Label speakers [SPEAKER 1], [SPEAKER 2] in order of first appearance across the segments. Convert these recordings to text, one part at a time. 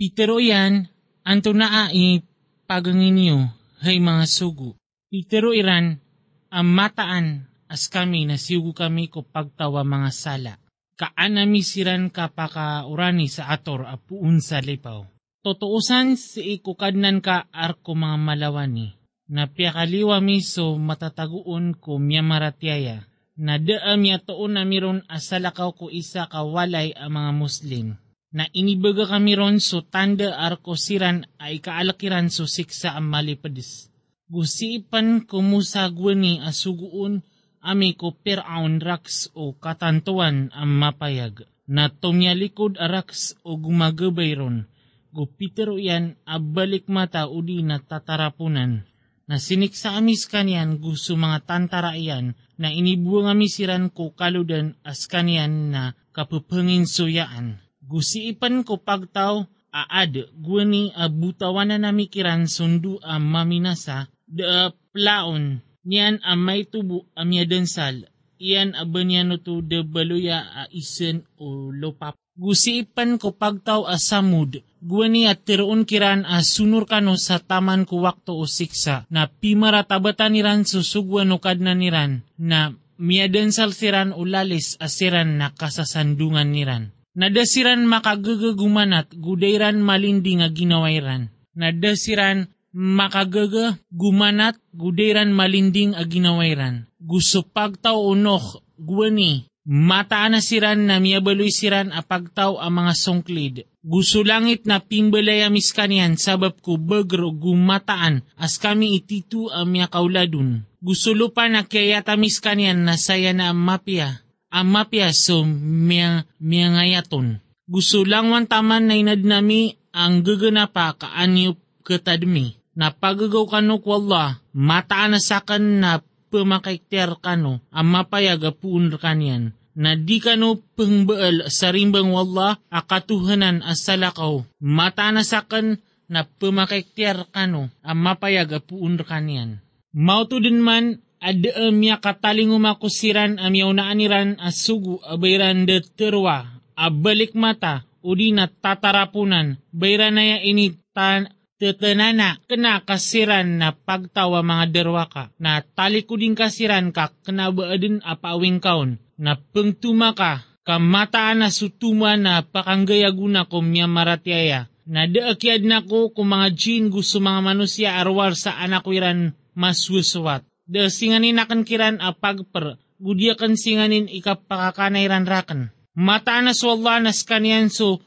[SPEAKER 1] Pitero yan, anto naa i pagangin hay mga sugo. Pitero iran, ang mataan as kami na siugo kami ko pagtawa mga sala. Kaanami siran kapakaurani sa ator apuun sa lipaw. Totoosan si ikukadnan ka arko mga malawani. Na piyakaliwa miso matataguon ko miyamaratyaya. Na daam yatoon na miron asalakaw ko isa kawalay ang mga Muslim na inibaga kami ron so tanda arko siran ay kaalakiran so siksa ang malipadis. Gusipan kumusagwan ni asuguon ami ko peraon raks o katantuan ang mapayag na tumyalikod araks o gumagabay ron. Gupitero yan abalik mata udi na tatarapunan na siniksa amis kanyan gusto mga tantara yan na inibuang amisiran ko kaludan as kanyan na kapupangin suyaan gusiipan ko pagtaw aad guwani abutawan na namikiran sundu ang maminasa da plaon. Niyan ang may tubo amya densal iyan abanyano to de baluya a isen o lopap. Gusiipan ko pagtaw a samud, guwani at tiroon kiran a sunur sa taman ko wakto o siksa, na pimara tabatan niran susugwan o kadna niran, na miadensal siran o asiran na kasasandungan niran. Nadasiran makagagagumanat gudairan malindi nga ginawairan. Nadasiran makagaga gumanat gudairan malinding a ginawairan. Gusto pagtaw unok guwani mataan na siran na miyabaloy siran a pagtaw mga songklid. Gusto langit na pimbalay amis kanyan sabab ko bagro gumataan as kami ititu ang miya kauladun. Gusto lupa na kaya tamis na saya na ang mapya ang mapiaso miya, miya ngayaton. Gusto lang wan taman na inadnami ang gaganapa kaanyo katadmi. Na pagagaw kano ko Allah, mataan na sakan na pumakaikter kano, ang mapayag apuun kanyan. Na di kano pengbaal sa rimbang wallah akatuhanan asalakaw. Mataan na sakan na pumakaikter kano, ang mapayag apuun kanyan. Mauto din man ada amya kataling umakusiran amya unaaniran asugu abayran de terwa abalik mata udi na tatarapunan bayran ya ini tan tetenana kena kasiran na pagtawa mga derwaka na talikuding kasiran ka kena baadin apawing kaon na pengtuma ka kamataan na sutuma na pakanggayaguna ko miya maratyaya na daakyad na ko kung mga jin gusto mga manusia arwar sa anak wiran maswaswat da singanin akan kiran a pagper, gudya kan singanin ikapakakanayran rakan. Mata na so Allah nas kanyan so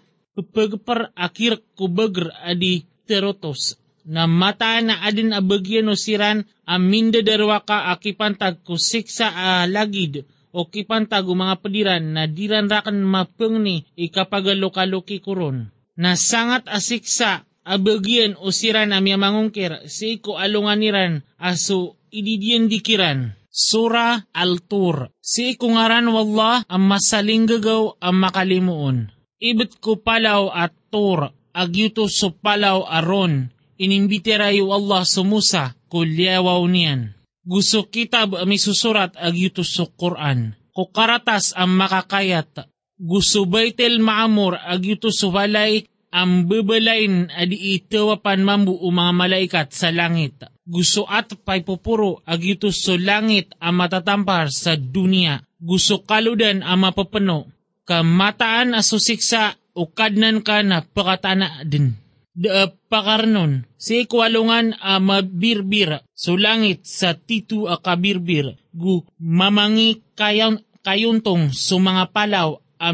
[SPEAKER 1] pagper akir kubagr adi terotos. Na mata na adin abagyan o siran aminda darwaka akipantag ko siksa a lagid o kipantag mga padiran na diran rakan mapengni ikapagalokaluki kuron. Na sangat asiksa abagyan o siran amya mangungkir si ko alunganiran aso ididiyan dikiran. Sura Al-Tur. Si ikungaran wallah ang masaling gagaw ang makalimuon. Ibit ko palaw at tur, agyuto so palaw aron, inimbitirayo Allah sumusa, kulyawaw niyan. Gusto kitab susurat agyuto so Quran. Kukaratas ang makakayat. Gusto baitel maamur agyuto so balay ang bebelain adi itawapan mambu mga malaikat sa langit gusto at paypupuro agito so langit ang matatampar sa dunia. Gusto kaludan ang mapapano. Kamataan asusiksa o kadnan ka na pakatana din. Da pakarnon, si kwalungan a mabirbir so langit sa titu a kabirbir gu mamangi kayon, kayuntong so mga palaw a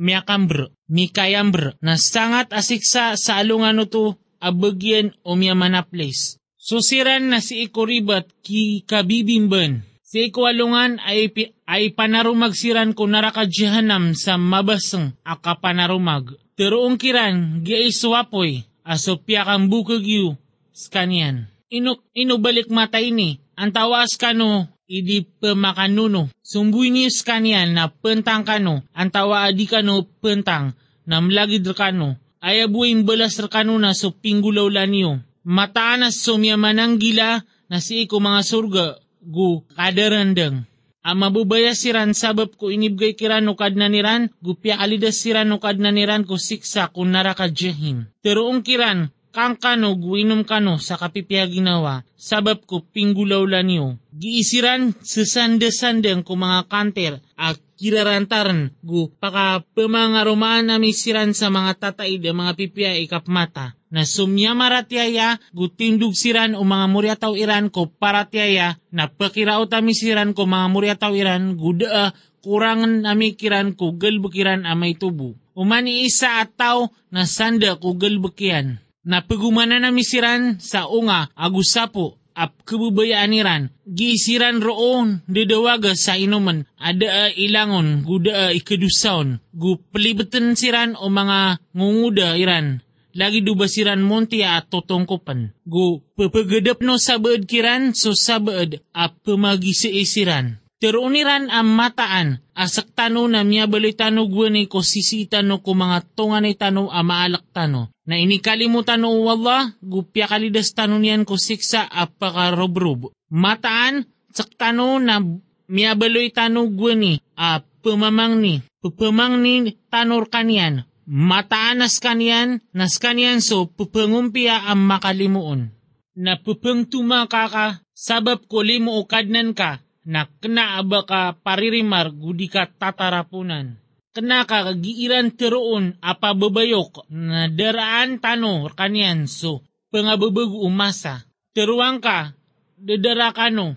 [SPEAKER 1] miyakambr, mikayambr na sangat asiksa sa alungan to abagyan o miyamana place. Susiran na si ikuribat ki kabibimban. Si ikwalungan ay, ay panarumag siran ko naraka jihanam sa mabasang akapanarumag. Teroong kiran gi iswapoy aso piyakang bukag yu skanian. Ino, inubalik mata ini, ang tawas kano idi pemakanuno. Sumbuy ni skanian na pentang kano, ang tawa adi kano pentang, na mlagid kano. Ayabuin balas kano na so pinggulaw laniyo mataanas sumyamanang gila na si iko mga surga gu kadarandang. Ang mabubaya siran sabab ko inibgay kiran no kad niran, gupya alidas siran no kad niran ko siksa kun nara ka jehim. Teruong kiran, kang kano guinom kano sa kapipya ginawa, sabab ko pinggulaw niyo. Giisiran sesande-sandeng ko mga kanter at kirarantaran gu paka pemangarumaan nami siran sa mga tataid mga pipya ikapmata na sumya maratiaya gutindug siran o mga muryataw iran ko paratiaya na pakirao tami siran ko mga muryataw iran gudaa kurangan nami kiran ko galbukiran amay tubo. Umani isa at tao na sanda ko galbukian. Na pagumana nami siran sa unga agusapo ap kabubayaan iran. Gisiran roon dedawaga sa inuman ada ilangon guda ikadusaon. Gu pelibatan siran o mga ngunguda iran lagi dubasiran monti at totongkopan. Go, papagadap no sabaad kiran, so sabaad at pamagi sa isiran. Teruniran ang mataan, asak tano na miya balitano gwani ko sisita no ko mga tungan ay tano a maalak tano. Na inikalimutan no wala, gupya kalidas tano niyan ko siksa apakarobrub. Mataan, saktano na miya baloy tano gwani a pamamang ni, pupamang ni tanor kanyan, mataanas kanyan, nas kanyan so pupangumpia ang makalimuon. Na pupang tumakaka, sabab ko limo o kadnan ka, na kena aba ka paririmar gudi ka tatarapunan. Kena ka kagiiran teroon apa babayok na daraan tano kanyan so pangababag umasa. Teruang ka, dadara kano,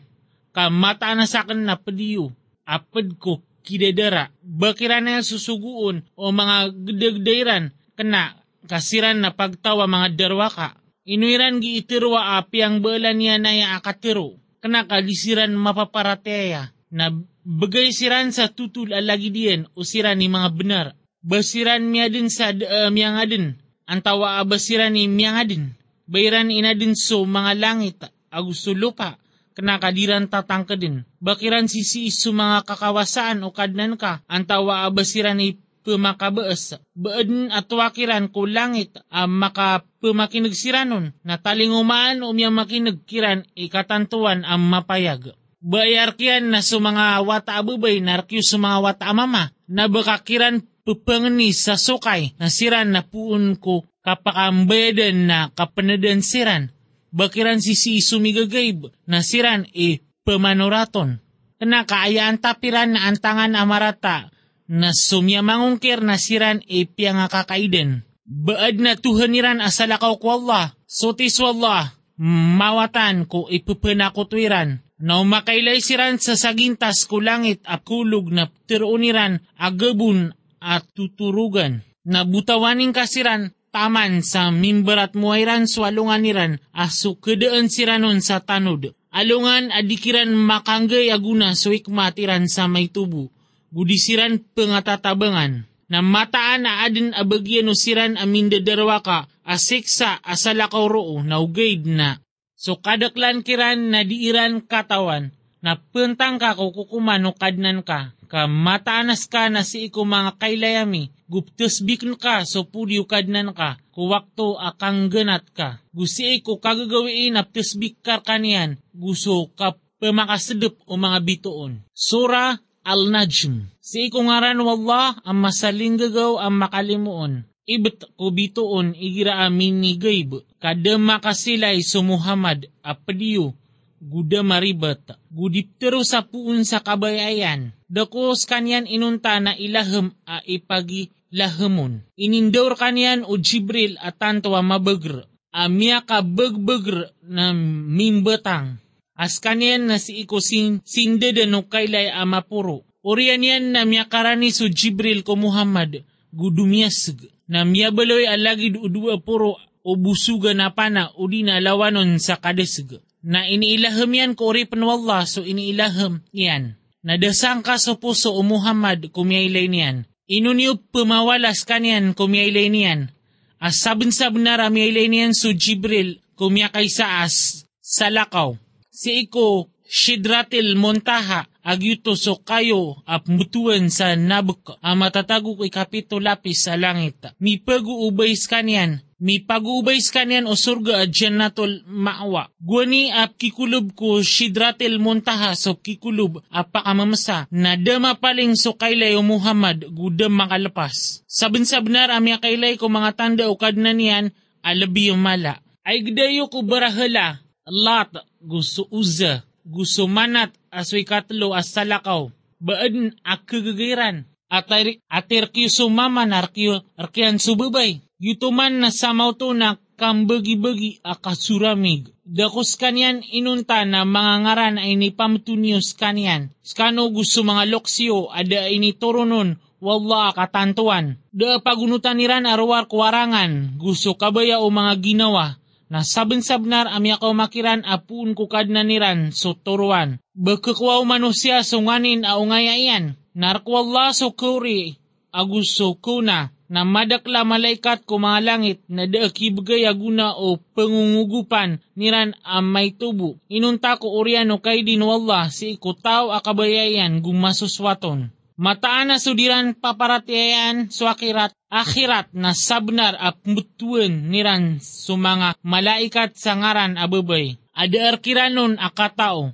[SPEAKER 1] ka mata na sa na padiyo, apad ko kidedera. Bakirana susuguon o mga gdagdairan kena kasiran na pagtawa mga derwaka. Inuiran gi itirwa api ang balan niya na akatiro. Kena kalisiran mapaparateya na bagay siran sa tutul alagi diyan o siran ni mga benar. Basiran miya din sa uh, miyang adin. Antawa abasiran ni miyang adin. Bayiran inadin so mga langit agusto lupa kanakadiran tatangka din. Bakiran sisi isu mga kakawasaan o kadnan ka, antawa abasiran ni pumakabaas. Baadin at wakiran ko langit ang uh, maka pumakinagsiranon na talingumaan o miyang makinagkiran ikatantuan ang mapayag. Bayarkian na sa mga wata abubay narkyo sa mga wata amama na bakakiran pupangani sa sukay na siran na puun ko kapakambayadan na kapanadan siran bakiran si si sumigagayb na siran e pemanuraton. Kena kaayaan tapiran na antangan amarata na sumya mangungkir na siran e piyang kakaiden. Baad na tuhaniran asalakaw ko Allah, sotis wallah, mawatan ko ipupanakotwiran. Na umakailay siran sa sagintas ko langit at kulog na tiruniran agabun at tuturugan. Na butawaning kasiran taman sa mimber at muayran swalungan niran aso kedaan siranon sa tanod. Alungan adikiran makanggay aguna so ikmatiran sa may tubo. Gudisiran pengatatabangan. Na mataan na adin abagyan siran amin dadarwaka asiksa asalakaw roo na ugaid na. So kadaklan kiran na diiran katawan na pentang ka kukukuman no kadnan ka ka mataanas ka na si iko mga kailayami, guptos bikn ka so pudyo kadnan ka, kuwakto akang ganat ka. Gusi iko kagagawiin aptos bikar kanian, gusto ka pemakasedep o mga bituon. Sura Al-Najm. Si iko ngaran wallah ang masaling gagaw ang makalimuon. Ibet ko bituon igira amin ni gaib. Kada makasilay so Muhammad apadiyo guda maribat, gudiptero sa puun sa kabayayan, dakos kanyan inunta na ilahem a ipagi lahamon. Inindaur kanyan o Jibril at tantawa mabagr, amya ka bagbagr na mimbatang. As kanyan na si iko sin, sindeda no kailay amapuro. Orian yan na miyakarani so Jibril ko Muhammad, gudumyasg, na miyabaloy alagid udua puro o busuga na pana o di na lawanon sa kadesg na iniilaham yan ko ripan wallah so iniilaham yan. Nadasang ka sa puso o Muhammad kumiyaylay niyan. Inuniyo pumawalas kanyan kumiyaylay niyan. As sabon-sab na ramiyaylay niyan so Jibril kumiyakay sa as sa lakaw. Si iko Shidratil Montaha agyuto so kayo ap mutuan sa nabuk ang matatago ko kapito lapis sa langit. Mi pag-uubay kanyan mi pag-ubay kanyan o surga a jannatul ma'wa. Gwani ap kikulub ko shidratil muntaha so kikulub ap pakamamasa na dama paling so kaylay o Muhammad gudam makalapas. Sabin sabnar amya kaylay ko mga tanda o kadna niyan alabi yung mala. Ay gdayo ko barahala, lat, gusto uza, gusto manat, asway katlo as salakaw. Baan akagagaran. Atir, atir kiyo sumama narkiyo arkiyan subabay yutuman na samaw to na kambagi-bagi akasuramig. Dakos kanyan inunta na mga ngaran ay ni pamtunios kanyan. Skano gusto mga loksyo ada ini turunon wala katantuan. Da pagunutan niran arwar kuwarangan gusto kabaya o mga ginawa na sabin-sabnar amya ko makiran apun kukad na niran so turuan. Bakakwaw manusia sunganin aungayayan. Narkwalla so kuri aguso kuna na madakla malaikat ko mga langit na daakibgay aguna o pangungugupan niran ang may tubo. Inunta ko oriano kay din wallah si ikutaw akabayayan gumasuswaton. Mataan na sudiran paparatiayan so akirat akhirat na sabnar at mutuan niran so mga malaikat sa ngaran ababay. Ada arkiranon akatao.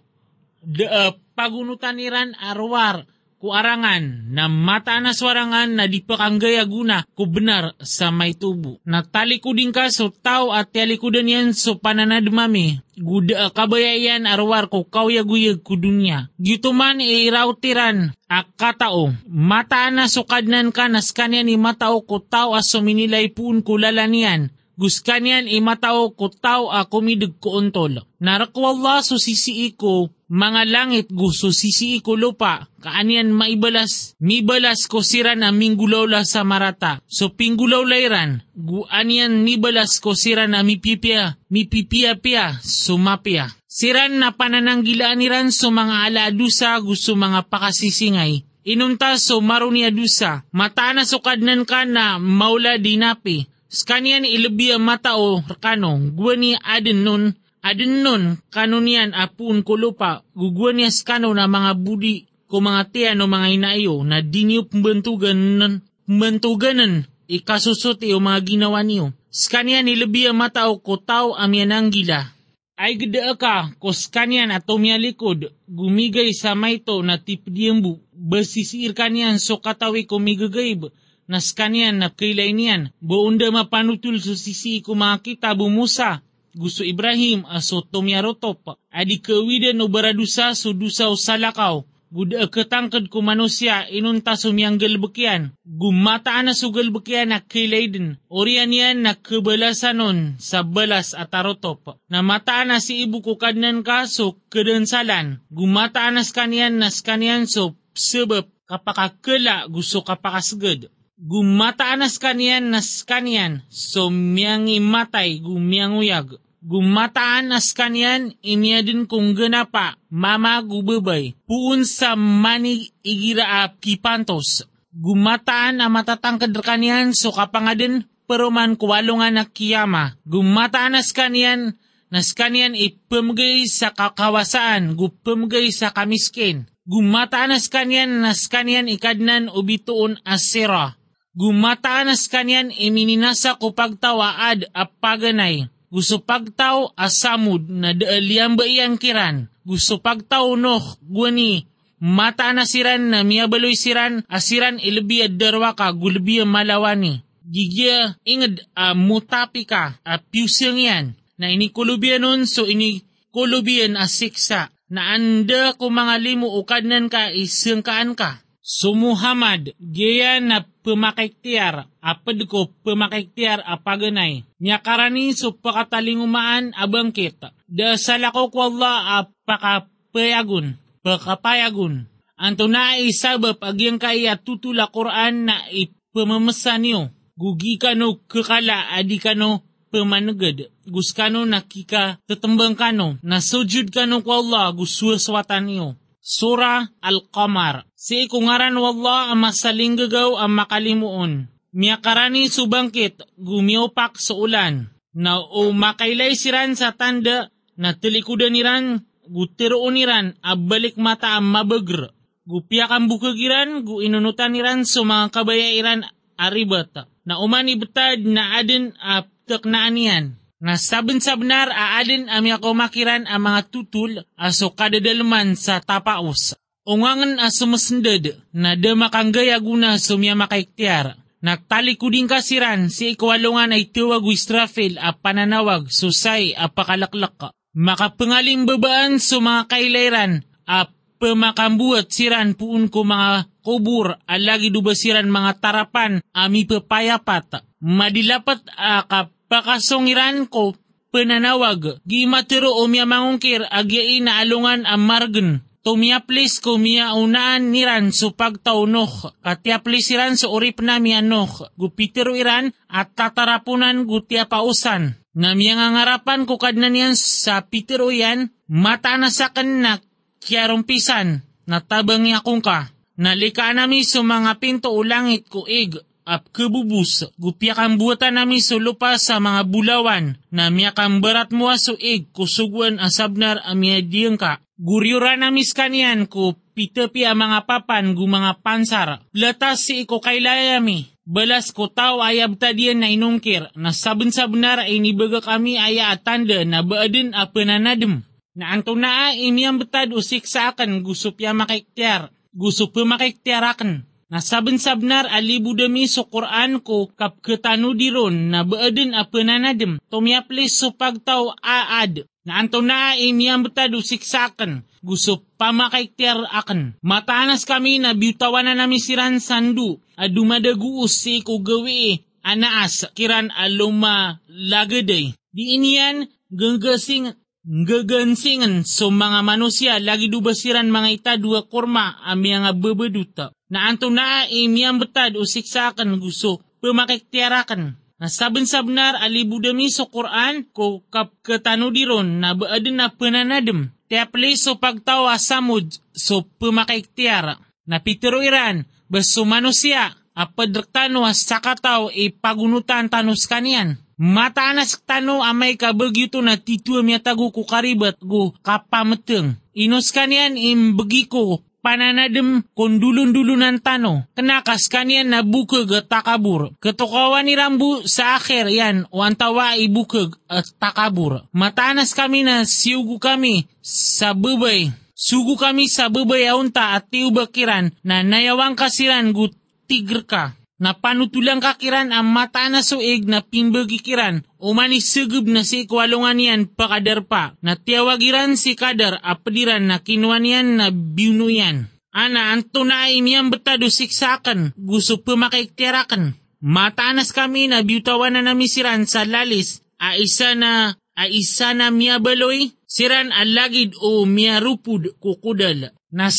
[SPEAKER 1] Da pagunutan niran arwar kuarangan na mata na swarangan na di pakanggaya guna ko benar sa may tubo. Natalikudin ka so tao at talikudan yan so pananadmami. Guda kabayayan arwar ko kawyaguyag ko dunya. Gito man irautiran akatao. Mata na sukadnan ka nas kanya ni matao ko tao as suminilay pun ko lalanian. Guskanyan imatao ko tao a kumidig ko untol. Narakwalla so sisi ko mga langit gusto sisi ko lupa, kaanian maibalas, mibalas ko sira na minggulaw la sa marata. So pinggulaw layran, guanian mibalas ko sira na mipipia, mipipia-pia, sumapia. Siran na panananggilaan niran so mga alaadusa gusto mga pakasisingay. Inunta so maruni adusa, mata na sukadnan ka na maula dinapi, Skanian ilubia matao rakano, guwani adin nun, adin nun kanunian apun kulupa, guguan niya skano na mga budi ko mga tiya no mga inaayo na di niyo pembentugan, pembentuganan ikasusuti o mga ginawa niyo. Skanian ilubia matao ko tao amyan gila. Ay gada ka ko skanian at likod, gumigay sa mayto na tipdiyembu, basisir kanyan so katawi ko migagayb, nas kanyan na kailay niyan. Buunda mapanutul sa sisi ko makita bumusa. Gusto Ibrahim aso tumyarotop. Adi kawidan o baradusa so dusa o salakaw. Guda katangkad ko manusia inunta sumiyanggal bakyan. Gumataan na sugal bakyan na kailay din. Orian yan na kabalasanon sa balas at arotop. Namataan na si ibu ko kadnan ka so kadansalan. Gumataan na skanyan na skanyan so sebab kapakakala gusto kapakasgad gumataan nas kanyan nas kanyan, so miyang imatay gumiyang uyag. Gumataan nas kanyan, din kung ganapa, mama gubabay, puun sa mani igira a kipantos. Gumataan a matatangkad kanyan, so kapangadin, pero man kuwalungan na kiyama. Gumataan nas kanyan, nas kanyan ipamgay sa kakawasaan, gupamgay sa kamiskin. Gumataan nas kanyan, nas kanyan ikadnan ubituon asira Gumataanas kanyan imininasa ko pagtawaad apaganay. Gusto pagtaw asamud na daaliyan ba iyang kiran. Gusto pagtaw noh gwani mata na siran na miyabaloy siran asiran ilbiya darwa ka gulbiya malawani. Gigya ingad a uh, mutapi ka uh, yan na ini kulubiyan nun so ini kulubiyan asiksa na anda ko mga limo ukadnan ka isangkaan ka Sumuhamad, gaya na pemakiktiar, apad ko pemakiktiar apaganay. Nya karani so pakatalingumaan abangkit. Da salako ko Allah apakapayagun, pakapayagun. Anto na isabab agyang kaya tutula Quran na ipamamasa niyo. Gugi kano kakala adi kano pemanagad. Gus kano nakika tatambang kano. Nasujud kano ko Allah guswaswatan niyo. Sura Al-Qamar. Si ikungaran wallah ang masalinggagaw ang makalimuon. Miyakarani subangkit, gumiopak sa ulan. Na o makailay siran sa tanda, na tilikudan niran, gutiroon niran, abalik mata ang mabagr. Gupiyak ang bukagiran, gu inunutan niran sa mga kabayairan aribat. Na umani betad na adin a tek na. Na saben sa benar aalin ami ako makiran ang mga tutul aso kadadalman sa tapaos. Ungangan aso masended na de makanggaya guna sumya makaiktiar. Nagtalikuding kasiran si ikwalungan ay tuwag wistrafil a pananawag susay a pakalaklak. Makapangaling babaan sa mga kailairan a pemakambuat siran puun ko mga kubur alagi dubasiran mga tarapan ami papayapat. Madilapat a kapakasongiran ko pananawag. Gimatiro o miya mangungkir agyain na alungan ang margen tumiaplis ko miya unaan niran so pagtaunok, katiaplis iran so urip na miya nok, gupitiro iran at tatarapunan gutia pausan. Na miya nga ngarapan ko kadna niyan sa pitiro yan, mata na sa kanak, kiarumpisan, natabang niya kong ka. Nalika nami so mga pinto ulangit ko ig, ap kebubus, gupyakan buatan nami so lupa sa mga bulawan, na miyakang barat mo so kusuguan asabnar amya diyang ka. Guryura namis kanian ko pitepi ang mga papan gu mga pansar. Latas si iko kailayami. Balas ko tao ayab tadian na inungkir na sabun sa benar ay nibaga kami aya at tanda na baadin a pananadem. Na anto na imiyang betad usik sa akan gusto piya makiktiar. Gusto pa makiktiarakan. Na sabun sa benar alibu demi so Quran ko kap ketanu diron na baadin a pananadem. Tumiyaplis so pagtaw aad na anto na imiyang betado siksakan, gusto pamakaiktiar akan. Matanas kami na biutawan na namin siran sandu, at dumadaguus si ko gawi anaas kiran aluma lagaday. Di iniyan gagasing gagansingan so mga manusia lagi dubasiran mga ita dua kurma ami nga bebeduta. Na anto na imiyang betad usiksakan gusto pamakiktiarakan na sabon-sabnar alibudami sa Quran ko kap katanudiron na baadin na pananadem. Teapli so pagtawa samud so pumakaiktiar. Na pitiro iran baso manusia apadraktano sa kataw ipagunutan tanus kanian. Mataanas tano amay kabagyuto na titua miya tago ko karibat go kapameteng. Inos kanian imbagi ko pananadem kon dulun-dulunan tano. Kenakas kanian na bukag at takabur. Ketukawan ni Rambu sa akhir yan o antawa ibukag at takabur. Matanas kami na siugu kami sa bubay. Sugu kami sa bubay aunta at tiubakiran na nayawang kasiran gut tigr ka na panutulang kakiran ang mata na suig na pimbagikiran o manisugub na si ikwalungan niyan pakadar pa na tiyawagiran si kadar apadiran na kinuha niyan na binuyan. Ana, anto na ay miyang betado siksakan, gusto pumakaiktiarakan. Mataanas kami na biutawan na namisiran sa lalis, a isa na, a isa na miyabaloy, siran alagid o miyarupud kukudal. Na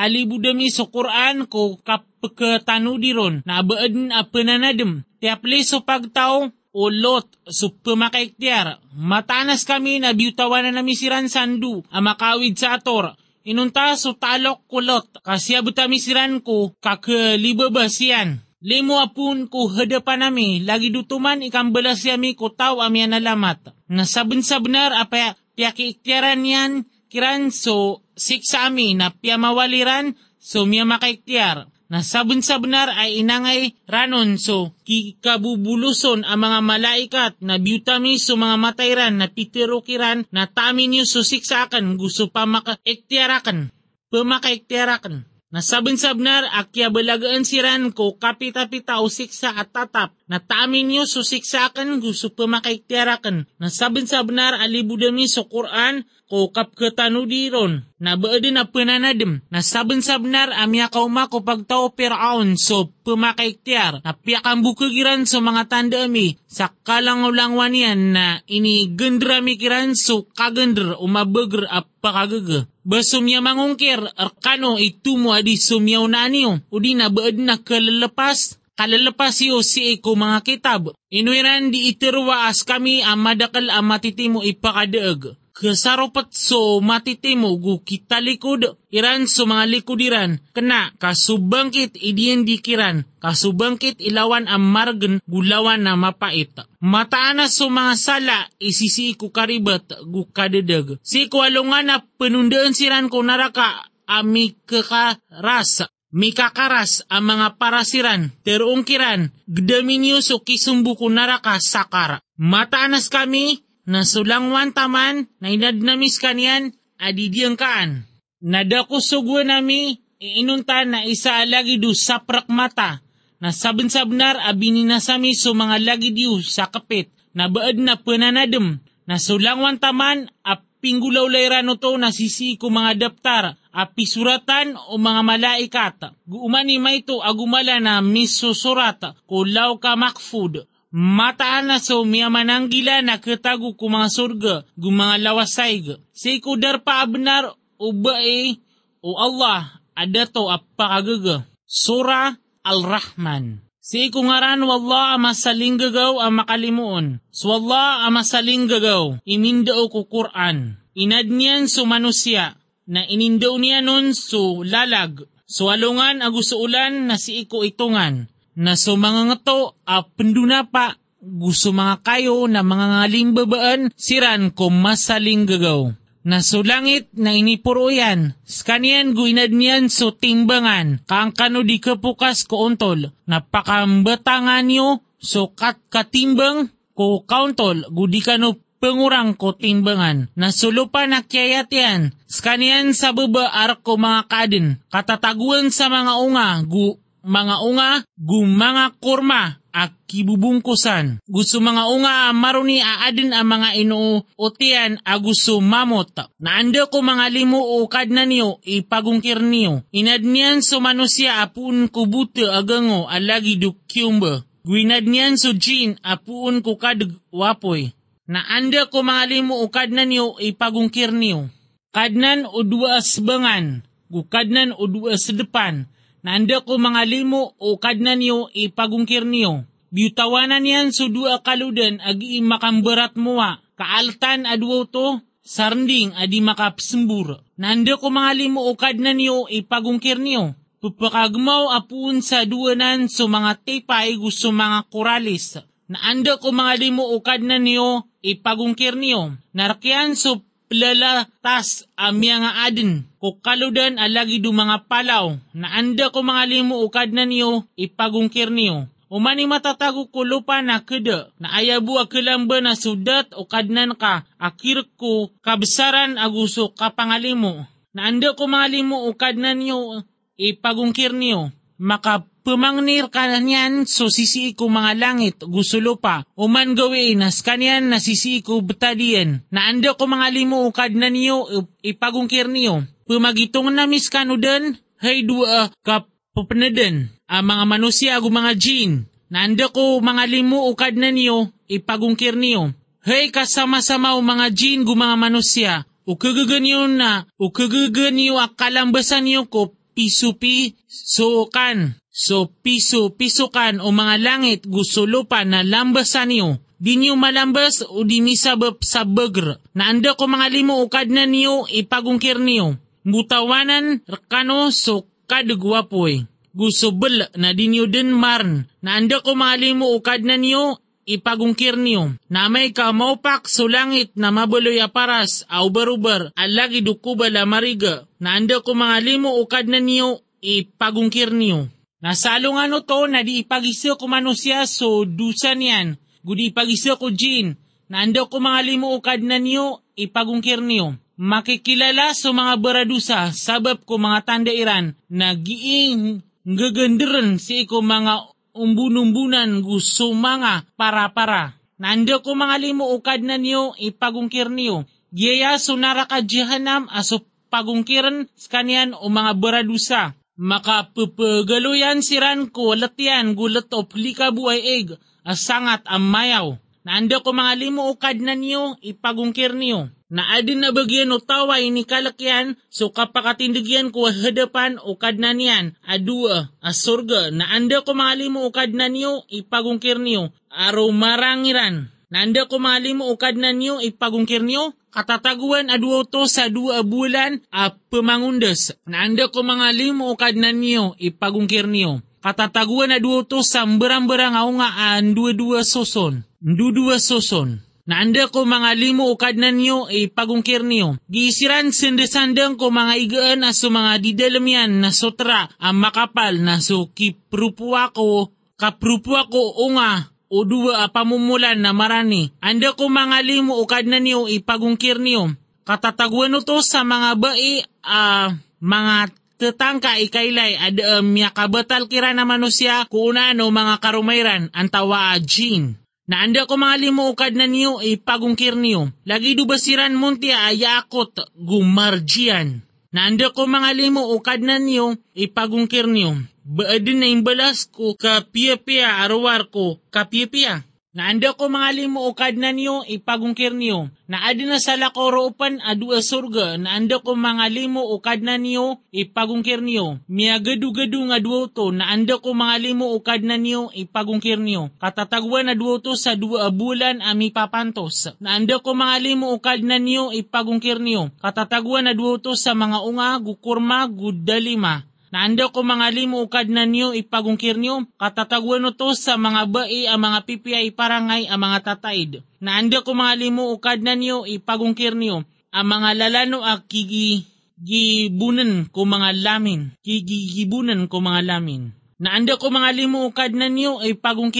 [SPEAKER 1] sabon-sabnar, alibudami sa Quran ko kapagkatanudiron na abaadin a pananadem. Tiapli so pagtao o lot so pumakaiktiar. Matanas kami na biutawan na namisiran sandu a makawid sa ator. Inunta so talok kulot kasi abutami siran ko kakalibabasiyan. Limo apun ko hadapan nami, lagi dutuman ikang balas yami ko tao ami analamat. Nasabun sa benar apa piyaki iktiaran yan, kiran so siksa ami na piyamawaliran so miya makaiktiar. Na sabun sa benar ay inangay ranon so kikabubuluson ang mga malaikat na biyutami so mga matayran na pitirukiran na tamin niyo so siksakan gusto pa makaiktiarakan. Pumakaiktiarakan. Nasabing sabnar, akya balagaan siran ko kapita-pita o siksa at tatap. Na tamin niyo susiksakan gusto pa makaiktiarakan. Nasabing sabnar, alibudami sa Quran ko kapkatanudiron. Na baadin na pananadem. Nasabing sabnar, amya kauma ko pagtao piraon so pumakaiktiar. Na piyakang bukagiran sa mga tanda ami sa kalangulangwan yan na ini gendra mikiran so kagender o mabagr at pakagaga. Basumya mangungkir, arkano itumo adi sumyaw na aniyo, o di na baad na kalalapas, kalalapas yo si iko mga kitab. Inuiran di itirwa as kami ang madakal ang matitimo ipakadaag. Kasaropat so matitimo gu kita likod, iran so mga likudiran, kena kasubangkit idiyan dikiran, kasubangkit ilawan ang margen gulawan na mapait. Mataan na so mga sala, isisi ko karibat gu kadadag. Si ko alungan na penundaan siran ko naraka ami kekaras Mikakaras ang mga parasiran, terungkiran, gdaminyo so kisumbu ko naraka sakara. Mataanas kami, na sulangwan taman, na inadnamis kanyan, adidiyang kaan. Nadako sugwa nami, iinunta na isa alagi du saprak mata, na sabensabnar abini na sami so mga lagi diu sa kapit, na baad na pananadem, na sulangwan taman, ap pinggulaw layrano to na sisi ko mga daptar, api suratan o mga malaikat. Guumani may to agumala na misusurat ko law ka makfood. Mataan na so miyamananggila na ketagu ko mga surga, gu mga lawasay. Say ko darpa abnar o bae o Allah ada to apakagaga. Sura Al-Rahman. Si ikungaran wallah ama saling gagaw ang makalimuon. So wallah ama gagaw. Imindao ko Quran. Inad niyan manusia na inindaw niya nun so lalag. So alungan agus ulan na si iko itungan. Na so mga ngato a penduna pa gusto mga kayo na mga ngalimbabaan siran ko masaling gagaw. Na so langit na inipuro yan, skanian guinad niyan so timbangan, kang kano di kapukas ko untol, napakambatangan nyo so kat katimbang ko kauntol, gudi kano pengurang ko timbangan. Nasulupa na kiyayat yan. Skanian sa baba arko mga kadin. Katataguan sa mga unga, gu mga unga, gu mga kurma, at kibubungkusan. Gusto mga unga maruni aadin ang mga inuutian a gusto mamot. Naanda ko mga limo o kadna niyo ipagungkir niyo. Inad niyan so manusia apun kubuto agango alagi dukyumba. Gwinad niyan so jin apuun ko kadag wapoy na anda ko mga limo o kadnan niyo ipagungkir niyo. Kadnan o duas bangan, gukadnan o duas depan, na anda ko mga limo o kadnan niyo ipagungkir niyo. Biutawanan yan so dua kaludan agi makamberat moa, kaaltan adwo to, sarnding adi makapsembur. Nanda ko mga limo o kadnan niyo ipagungkir niyo. Pupakagmaw apun sa duwanan so mga tipay gusto mga kuralis. Na anda ko mga limo ukad na niyo ipagungkir niyo. Narkian so plalatas amya nga adin. Kukaludan alagi do mga palaw. Na anda ko mga limo ukad na niyo ipagungkir niyo. Umani matatago ko lupa na keda, na ayabu akilamba na sudat o kadnan ka, akir ko kabesaran aguso kapangalimo. Na anda ko mga limo ukad na niyo ipagungkir niyo. Maka Pumangnir ka niyan so sisi ko mga langit gusulo pa. Uman gawin nas kanyan na sisi ko betadian. Na anda ko mga limo ukad na niyo ipagungkir niyo. Pumagitong na miskanudan hay dua ka pupenadan. Ang mga manusia ag mga jin. Na anda ko mga limo ukad na niyo ipagungkir niyo. Hey kasama-sama o mga jin gu mga manusia. Ukagagan niyo na, ukagagan niyo akalambasan niyo ko pisupi sukan So piso pisukan o mga langit gusto lupa na lambasan niyo. Di niyo malambas o di misabap sa bagr. Na anda ko mga limo ukad na niyo ipagungkir niyo. Mutawanan rekano so kadagwapoy. Gusto bel na di niyo din marn. Na anda ko mga limo ukad na niyo ipagungkir niyo. Na may kamaupak so langit na mabuloy aparas au barubar alagi dukuba la mariga. Na anda ko mga limo ukad na niyo ipagungkir niyo. Nasalong ano to na di ipagiso ko manusia so dusan yan. Gudi ipagiso ko jin. Nando ko mga limo ukad na niyo ipagungkir niyo. Makikilala so mga baradusa sabab ko mga tanda iran na giing gagandaran si ko mga umbunumbunan gusto mga para-para. Nando ko mga limo ukad na niyo ipagungkir niyo. Giyaya so naraka jihanam aso pagungkiran sa kanyan o mga baradusa makapupagaluyan siran ko latyan gulat o plika buhay eg asangat ang mayaw. Naanda ko mga limo ukad na niyo ipagungkir niyo. Na adin na bagyan o taway ni kalakyan so kapakatindigyan ko hadapan ukad na niyan adua asurga. Naanda ko mga limo ukad na niyo ipagungkir niyo. Aro marangiran. Nanda ko mga limo ukad na niyo ipagungkir niyo katataguan aduo to sa dua bulan a pemangundes. Nanda ko mga limo ukad na niyo ipagungkir niyo. Katataguan aduo to sa berang-berang nga an dua-dua soson. Dua-dua soson. Naanda ko mga limo ukad na niyo ay pagungkir niyo. Giisiran sendesandang ko mga igaan aso mga didalamyan na sutra ang makapal na so kiprupua ko kaprupua ko unga o duwa pamumulan na marani. Anda ko mga limo ukad na niyo ipagungkir niyo. Katataguan to sa mga bai uh, mga tetangka ikaylay ada um, kabatal kira na manusia kuna no mga karumayran ang tawa jin. Na anda ko mga limuukad na niyo ipagungkir niyo. Lagi do basiran muntia ayakot gumarjian. Na anda ko mga limuukad na niyo ipagungkir niyo. Baadin na imbalas ko ka piya-piya arwar ko ka piya-piya. Na anda ko mga limo ukad na niyo ipagungkir niyo. Na adi na sa lakoro upan adu surga. Na anda ko mga limo ukad na niyo ipagungkir niyo. Miya gadu-gadu nga duo to. Na anda ko mga limo ukad na niyo ipagungkir niyo. Katatagwan na duo to sa dua bulan ami papantos. Na anda ko mga limo ukad na niyo ipagungkir niyo. Katatagwan na duo to sa mga unga gukurma gudalima na ando ko mga limo ukad na niyo ipagungkir niyo, katatagwano to sa mga bai ang mga pipiay parangay ang mga tataid. Na ando ko mga limo ukad na niyo ipagungkir niyo, ang mga lalano ak kigi gibunan ko mga lamin, kigigibunan ko mga lamin. Na ando ko mga limo ukad na niyo ay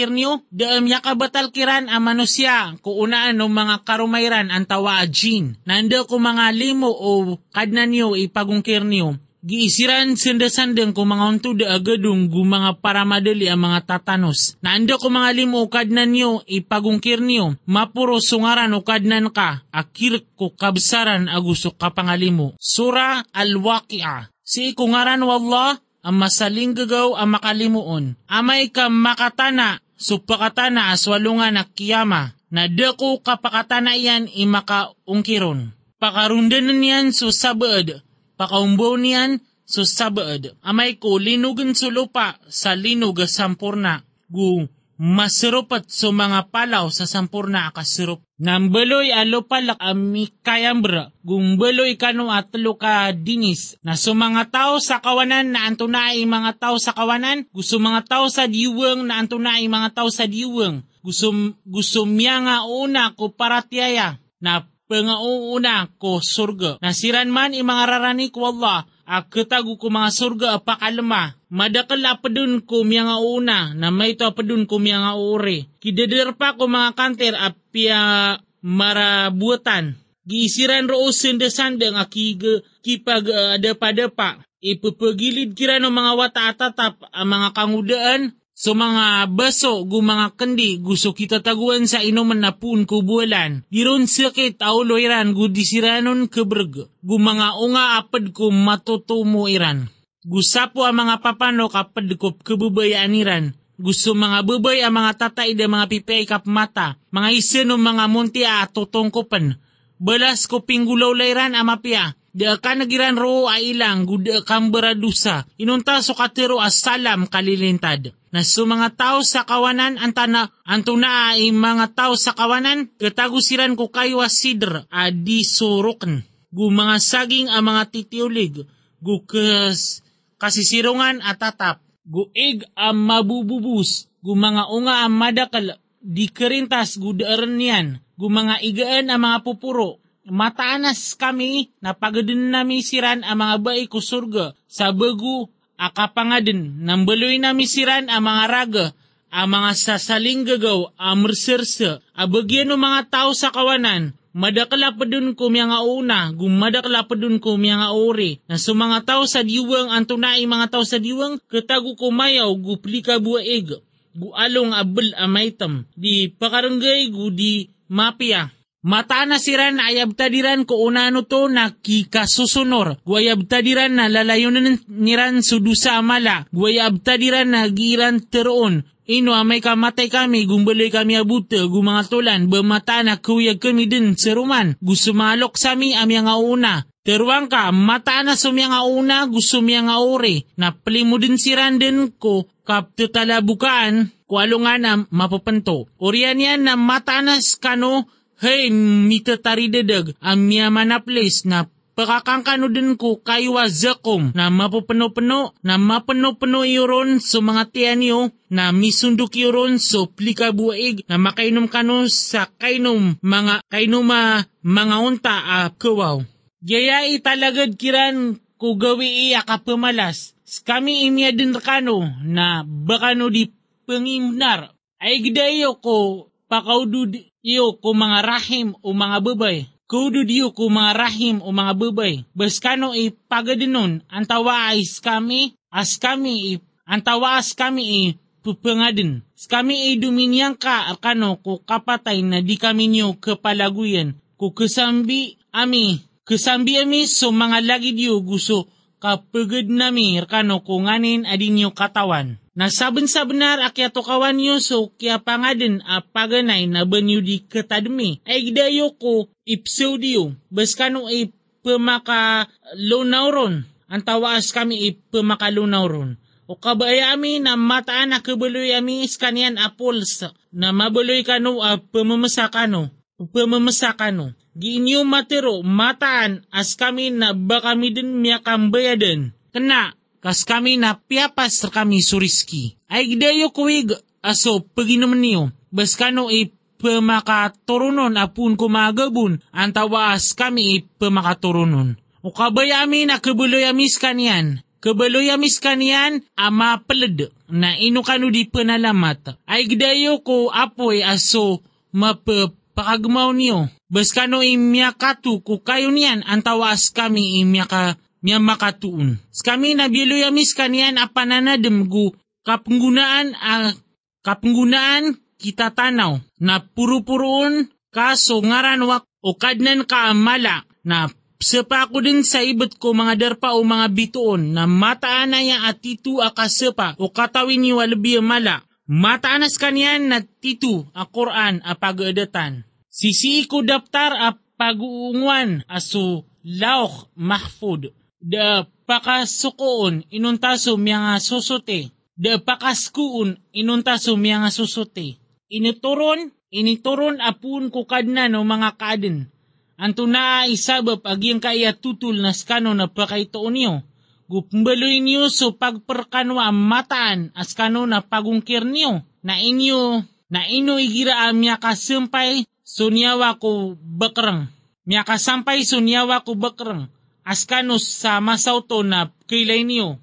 [SPEAKER 1] niyo, daam yakabatal kiran ang manusia ko unaan no mga karumayran ang tawa jin. Na ando ko mga limo o kadna niyo ipagungkir niyo, Giisiran senda-sandang ko mga unto da agadong mga paramadali ang mga tatanos. Naanda ko mga limo ukad na niyo ipagungkir niyo. Mapuro sungaran ukad nan ka. Akir ko kabsaran aguso kapangalimo. Sura Al-Waqi'a. Si ikungaran wallah ang masaling gagaw ang makalimuon. Amay ka makatana supakatana aswalungan na kiyama. Na dako kapakatana yan imakaungkiron. Pakarundan niyan so sabad pakaumbaw niyan so sabad. Amay ko linugan sa lupa sa linog sampurna. Gu masirupat so mga palaw sa sampurna akasirup. Nambaloy alo palak ami kayambra, gumbaloy kano atlo ka dinis, na so mga tao sa kawanan na antunay mga tao sa kawanan, gusto mga tao sa diwang na antunay mga tao sa diwang, gusto, gusto miya nga una ko paratiyaya, na pangauuna ko surga. Nasiran man imang rarani ko Allah, akatago ko mga surga apakalma. Madakal apadun ko miya nga una, na may to apadun ko miya nga uri. Kidadar pa ko mga kanter apya marabutan. Giisiran ro sende-sandeng akig kipag uh, adapa-dapa. Ipupagilid kira ng mga wata atatap ang mga kangudaan So mga baso, gu mga kandi, gusto kita taguan sa inuman na pun kubulan. Diron sakit aulo iran, gu disiranon keberg. Gu mga unga apad ko matutumo iran. Gusapo ang mga papano kapad ko kebubayaan iran. Gusto mga babay ang mga tatay da mga pipay kap mata. Mga isin mga munti at tutungkupan. Balas ko pinggulaw layran amapya. Da ka nagiran ro ay ilang guda kang beradusa. Inunta so katero as salam kalilintad. Na su mga tao sa kawanan antana antuna ay mga tao sa kawanan katagusiran ko kayo asidr adi surukn gu mga saging ang mga titiulig gu kes kasisirungan at tatap. Gu ig ang mabububus gu mga unga ang madakal di kerintas gu niyan gu mga igaan ang mga pupuro mataanas kami na pagadin nami siran ang mga bayi ko surga. Sa bagu akapangadin, nambaloy na misiran ang mga raga, ang mga sasaling gagaw, ang merserse, abagyan ng mga tao sa kawanan, madakla pa dun ko nga una, gumadakla pa dun ko nga ori, na sa mga tao sa diwang, ang tunay mga tao sa diwang, katago ko mayaw, guplika buwaig, gualong abel amaitam, di pakaranggay, gu di mapia, Mata na siran na ayab tadiran ko unano to na kikasusunor. Guayab tadiran na lalayunan niran sudusa amala. Guayab tadiran na giran teroon. Ino amay kamatay kami, gumbaloy kami abuta, gumanga tulan, bamata na kuyag kami din sa ruman. Gusto malok sa mi amya nga una. Teruang ka, mata na sumya nga una, gusto miya nga ore. Napali mo din si Randen ko, kap bukaan, kualo nga na mapapanto. Orian yan na matanas kano, Hey, mita taridadag, ang miya manaplis na pakakangkano din ko kayo zakom na mapupano-pano na mapano-pano iyon so mga tiyan niyo na misundok iyon so plika buwaig na makainom kano sa kainom mga kainuma mga unta a uh, kawaw. Gaya italagad kiran ko gawi iya ka pamalas. Kami imya din kano na bakano di pangimnar. Ay gidayo ko pakaudu iyo ko mga rahim o mga babay. Kudo diyo ko mga rahim o mga babay. Baskano i pagadinon, ang tawa ay kami, as kami i, ang tawa as kami i pupangadin. Kami ay duminyang ka arkano ko kapatay na di kami niyo kapalaguyan. Ko kasambi ami, kasambi ami so mga lagi diyo gusto kapagad nami arkano ko nganin adin niyo katawan. Nasaben sa benar akyato kawan yo so kya pangaden a paganay na banyo di katadmi. Ay gidayo ko ipseudio. Baskano ay pemaka lunauron. Ang tawaas kami ay pemaka lunauron. O kabaya ami na mataan na kabaloy ami iskanian apols na mabaloy kano a pamamasakano. Pamamasakano. Giinyo matero mataan as kami na baka din miya kambayadan. Kena kas kami na piapas kami suriski. Ay gidayo kuwig aso paginom niyo, bas kano i pemakaturunon apun kumagabun, ang tawaas kami i pemakaturunon. O kabaya amin na kabuloy amis kanyan, kabuloy ama peled na ino kano di penalamat. Ay gidayo ko apoy aso mapapakagmaw niyo. Bas kano imyakatu ko kayo niyan ang tawaas kami imyaka niya makatuun. Kami na biluyamis kanian apananadem gu kapenggunaan a kapenggunaan kita tanaw na puro-puroon kaso ngaran wak o kadnan ka amala na sepa ko din sa ibet ko mga darpa o mga bituon na mataan na ya at akasepa o katawin niyo walabi mala. Mataanas kanian na titu a Quran a pag-edatan. Sisi ko daptar a pag-uungwan aso laok mahfud da pakasukoon inuntaso miya nga susuti. Da pakaskuun inuntaso miya nga susuti. Inituron, inituron apun ko kadna no mga kaden. Anto na isabap agyang kaya tutul na skano na pakaitoon niyo. Gupmbaloy niyo so pagperkanwa mataan as kano na pagungkir niyo. Na inyo, na ino igira amya kasampay sunyawa ko bakrang. Miya kasampay sunyawa ko bakrang askanos sa masauto na kailay niyo.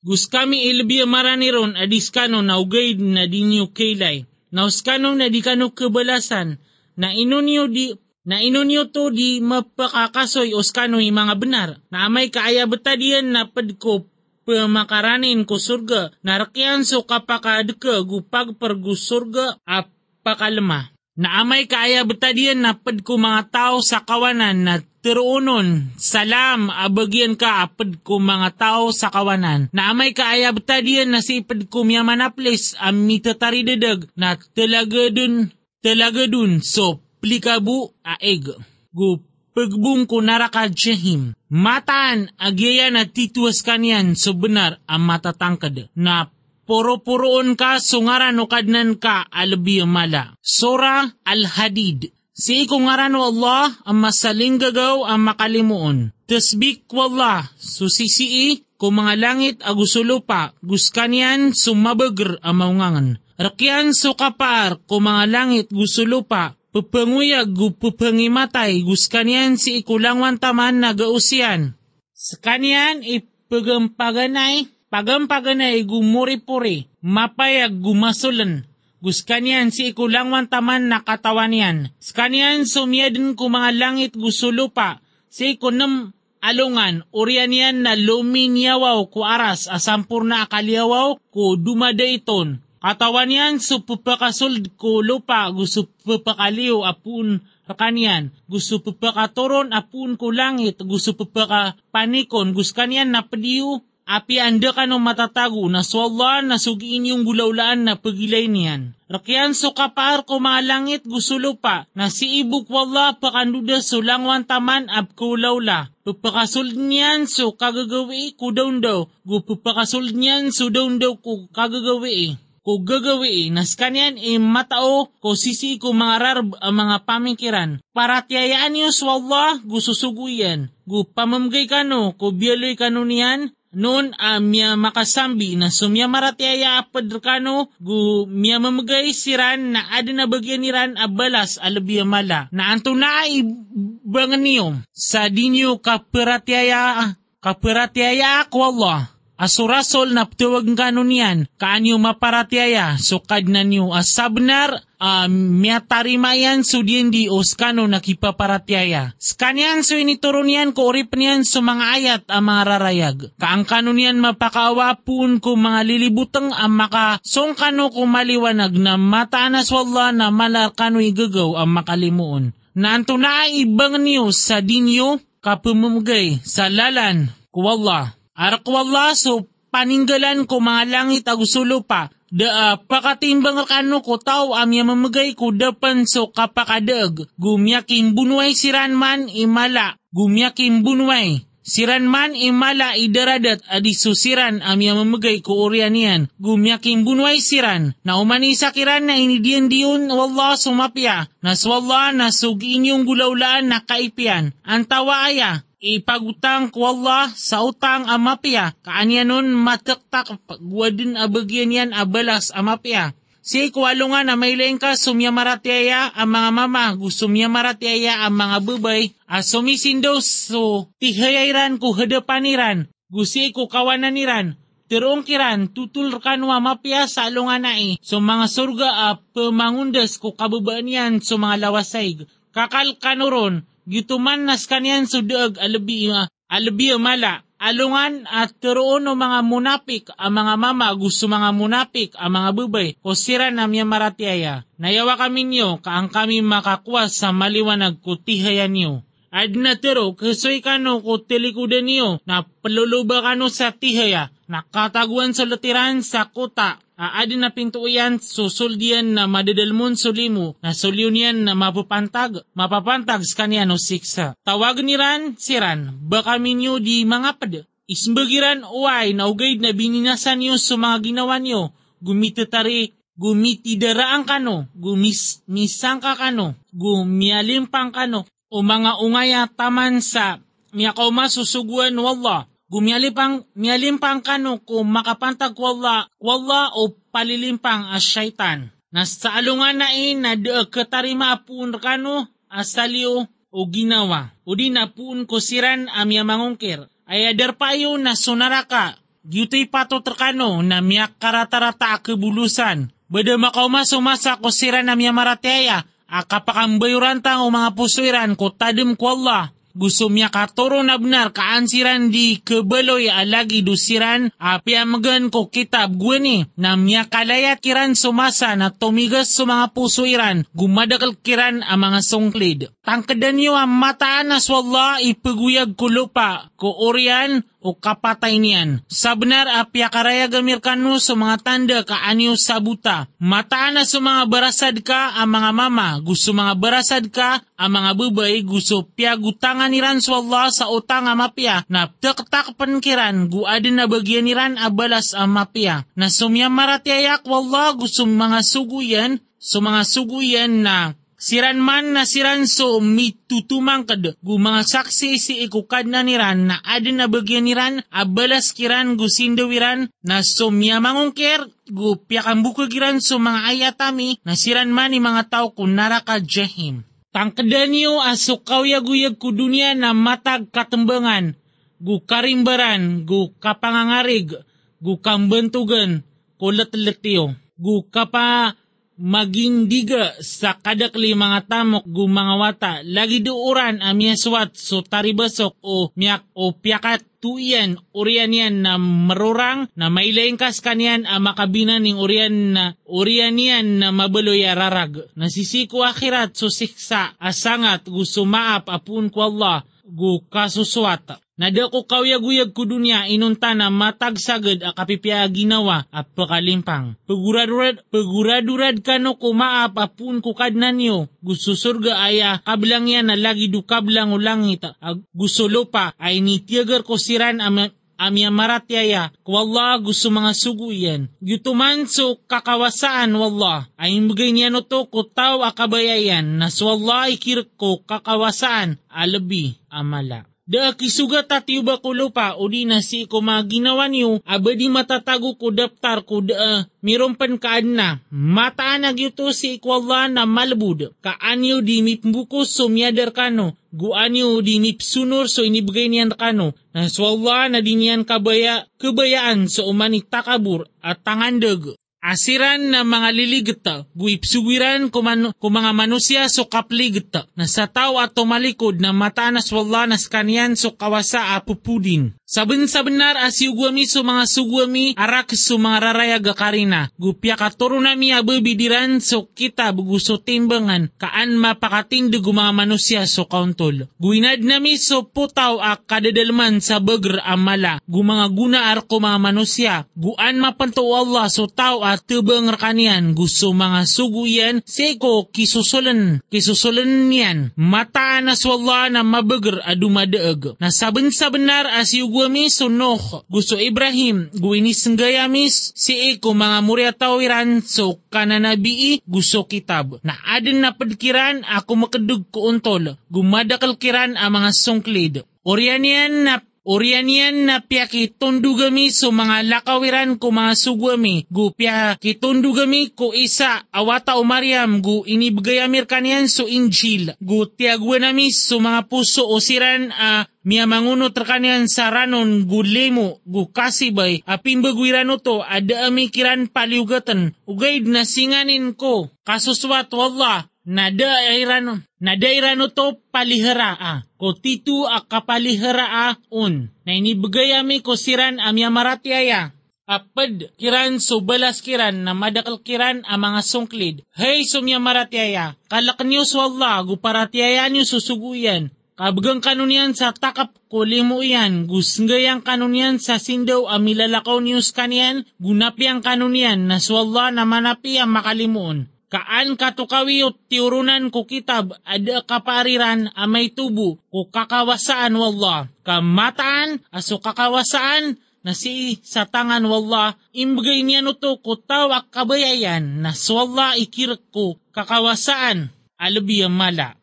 [SPEAKER 1] Gus kami ilbiya maraniron adiskano na ugay na dinyo kailay. Na uskano na di kano kabalasan na inunyo di na inunyo to di mapakakasoy uskano mga benar. Na amay kaaya betadian na padko pamakaranin ko surga. Narakyan so kapakadka gupag pergu surga apakalma. Na amay kaaya betadian na padko mga tao sa kawanan na tiruunon, salam, abagyan ka apad ko mga tao sa kawanan. Na amay kaayab tadiyan na si ipad ko miya manaplis ang mitataridadag na talaga dun, talaga dun so plikabu aeg. Gu pagbung ko naraka jehim. Mataan agyaya na tituas kanyan so benar ang matatangkad na puro-puroon ka sungaran o kadnan ka alabi mala. Sura Al-Hadid Si kung ngarano Allah ang masaling gagaw ang makalimuon. Tasbik wallah, susisii, kung mga langit agusulupa, guskanian sumabagr ang maungangan. Rakyan sukapar, kung mga langit gusulupa, pupanguyag gu pupangimatay, guskanian si ikulangwan taman na gausian. Sa kanyan ipagampaganay, pagampaganay gumuri-puri, mapayag gumasulan, Gus kanyan si ikulangwan taman na katawan yan. Skanian sumiyadin ko mga langit gusulupa. Si ikunem alungan, urian yan na luminyawaw ko aras asampur na akaliyawaw ko dumada iton. Katawan yan supupakasul ko lupa gusto pupakaliw apun kanyan. Gusto pupakatoron apun ko langit gusto pupakapanikon. Gus kanyan na padiyo Api anda ka no matatago na swalla na sugiin yung gulaulaan na pagilay niyan. Rakyan so kapar ko mga langit gusulo pa na si ibuk wala pakanduda so langwan taman ab kulawla. Pupakasul niyan so kagagawi ko daw daw. Gu pupakasul niyan so daw daw ko kagagawi. ko gagawi nas kanyan e matao ko sisi ko mga rarb ang mga pamikiran. Para tiyayaan niyo sa Allah, gususuguyan. Gu pamamgay kano, ko biyaloy kano niyan, noon uh, miya makasambi na sumya maratiaya apadrkano gu miya mamagay siran na adi na bagyan niran abalas alabiya mala. Na anto na ibangan niyo. Sa dinyo kaperatiaya kaperatiaya ako Allah. Asurasol na ptuwag kano niyan, kaanyo maparatiaya, sukad na niyo asabnar, uh, miatarimayan so di os kano nakipaparatiaya. Skanyan so inituro niyan ko orip niyan so mga ayat ang mga rarayag. Kaang kano niyan mapakaawapun ko mga lilibutang ang maka song kano ko maliwanag na mataanas wala na malar kano igagaw ang makalimuon. Nanto na ibang niyo sa dinyo kapumumgay sa lalan ko Allah Arakwalla so paninggalan ko mga langit agusulo pa. Da uh, pakatimbang kano ko tao amya mamagay ko dapan so kapakadag. Gumyakin bunway siran man imala. Gumyakin bunway. Siran man imala idaradat adi susiran amya mamagay ko orianian. Gumyakin bunway siran. Na umanisa kiran na inidiyan diyon wallah sumapya. Naswallah na sugi inyong gulaulaan na kaipian. Antawa aya ipagutang ko Allah sa utang amapya, kaanya nun mataktak. Pagwadin abagyan yan abalas amapya. Si kuwalungan na may lengka sumya maratiaya ang mga mama, gusumya maratiaya ang mga bubay, as sumisindos so tihayayran ko hadapaniran, gusi ko kawananiran, tirong kiran tutul kanwa mapya sa alungan na eh. So mga surga a uh, pamangundas ko kababaan yan. So mga lawasay. Kakal kanuron, gituman nas kanyan sudag alabi alabi mala alungan at turoon o mga munapik ang mga mama gusto mga munapik ang mga bubay o sira na miya maratiaya. Nayawa kami niyo kaang kami makakuha sa maliwanag kutihayan niyo. Ad na tero kasoy kano ko tilikudan niyo na paluluba kano sa tihaya nakataguan sa latiran sa kuta aadi na pintuyan susuldian na madadalmon sulimu na sulyunian na mapapantag, mapapantag sa kanya no siksa. Tawag ni Ran, si Ran, baka minyo di mga pad. Isbagiran uway na ugay na bininasan niyo sa mga ginawa niyo, gumitatari gumitidaraang kano, gumisang ka kano, gumialimpang kano, o mga ungaya taman sa miyakaw masusuguan wallah, Gumyalipang, mialimpang kano kung makapantag wala, wala o palilimpang as syaitan. Nas sa alungan na in na katarima apun kano asaliw o ginawa. O di na puun ko siran amya mangungkir. Ay adar payo na sunaraka. Gito'y pato terkano na miyak karatarata kebulusan. Bada makaw masumasa ko siran amya marateya. Akapakambayuran tang o mga pusuiran ko tadim ko Allah. Gusto miya katuro na benar kaansiran di kebeloy alagi dusiran. Api amagan ko kitab gwani na miya kalayat kiran sumasa na tumigas sa mga puso iran gumadakal kiran ang mga sungklid. Tangkadan niyo ang mataan na swalla ipaguyag ko lupa ko orian o kapatay niyan. Sa benar apya karaya gamir kanu sa mga tanda ka anyo sabuta. Mataan na sa mga barasad ka ang mga mama, gusto mga barasad ka ang mga bubay, gusto piagutangan niran sa Allah sa utang ang mapya, na taktak pankiran, guadin na bagyan niran abalas ang mapya. Na sumya maratiayak wallah gusto mga suguyan, so mga suguyan na Siran man na siran so mitutumang kad mga saksi si ikukad na niran na adin na bagyan niran abalas kiran gu sindawiran na so miyamangungker gu piyakambukagiran so mga ayatami na siran man ni mga tao kun naraka jahim. Tangkadan niyo asukaw yaguyag ku dunia na matag katembangan gu karimbaran gu kapangangarig gu kambentugan kulat-letiyo gu kapa maging diga sa kadakli mga tamok gu mga wata lagi duuran ang miyaswat so taribasok o miyak o piyakat tuyan urian yan na marurang na mailengkas kanyan ang makabinan ng urian na urian yan na mabaloy ararag. Nasisiku akhirat so siksa asangat gu sumaap apun ko Allah gu kasuswat. Nadako kawyaguyag ko dunya inunta na matagsagad a kapipya ginawa at pakalimpang. Paguradurad, paguradurad ka no kumaap apun ko kadnan nyo. Gusto surga aya kablang yan na lagi du kablang ulangit. Gusto lupa ay nitiagar ko siran am amya maratyaya, wallah gusto mga sugu yan. Yutuman so kakawasaan wallah, ay imbagay niya no to ko tao akabayayan, nas wallah ikirik ko kakawasaan, alabi, amala. Da kisuga tatiyo ba ko lupa o di na si ko maginawa niyo abadi matatago ko daftar ko da mirompan kaan na mataan nagyuto si ikwala na malbud. Kaanyo di mipbukos so miyadar kano. Guanyo di mipsunor so inibigay niyan kano na swalla na di kabaya kabayaan so umani takabur at tangandag Asiran na mga liligta, guipsuwiran kuman, mga manusia so kapligta, na sa tao at tumalikod na matanas wala nas kanyan so kawasa apupudin. Sabun sa benar asiugwami so mga sugwami arak so mga raraya gakarina. Gupya katuro nami ababidiran so kita buguso timbangan kaan mapakatindi mga manusia so kauntol. Guinad nami so putaw ak kadadalman sa bagr amala. Gumanga guna arko mga manusia. Guan mapanto Allah so tao at tubang rakanian gusto mga suguyan seko kisusulan kisusulan niyan. Mata na swalla na mabagr adumadaag. Nasabun sa benar asiugwami guami sunoh gusto Ibrahim guinis gayamis si eko mga murya tawiran so kananabii gusto kitab. Na adin na padkiran ako makadug ko untol. Gumadakal kiran ang mga sungklid. Orianian na Orianian na pia kitundugami so mga lakawiran ko mga sugwami gu pia kitundugami ko isa awata o Mariam gu inibgayamir kanian so Injil. Gu tiagwanami so mga puso o siran a uh, Mia manguno terkanian saranon gulemo gu kasibay apin bagwirano to ada amikiran paliugatan ugaid na singanin ko kasuswat wallah nada irano nada irano to palihara a ko titu a kapalihara a un. Na inibigay ami ko siran amya maratiaya apad kiran so balas kiran na madakal kiran ang mga sungklid. Hey sumya maratiaya, kalak niyo so Allah, guparatiaya niyo susuguyan, Kabgang kanunian sa takap ko limo iyan, gusngayang kanunian sa sindaw amilalakaw niyos kanian, gunapyang kanunian, naswalla na manapi ang makalimuon. Kaan katukawi at tiurunan ko kitab, ada kapariran amay tubo, ko kakawasaan wallah. Kamataan, aso kakawasaan, na si sa tangan wallah, imbagay niya no to ko tawak kabayayan, na swalla ikirak ko kakawasaan, alabi mala.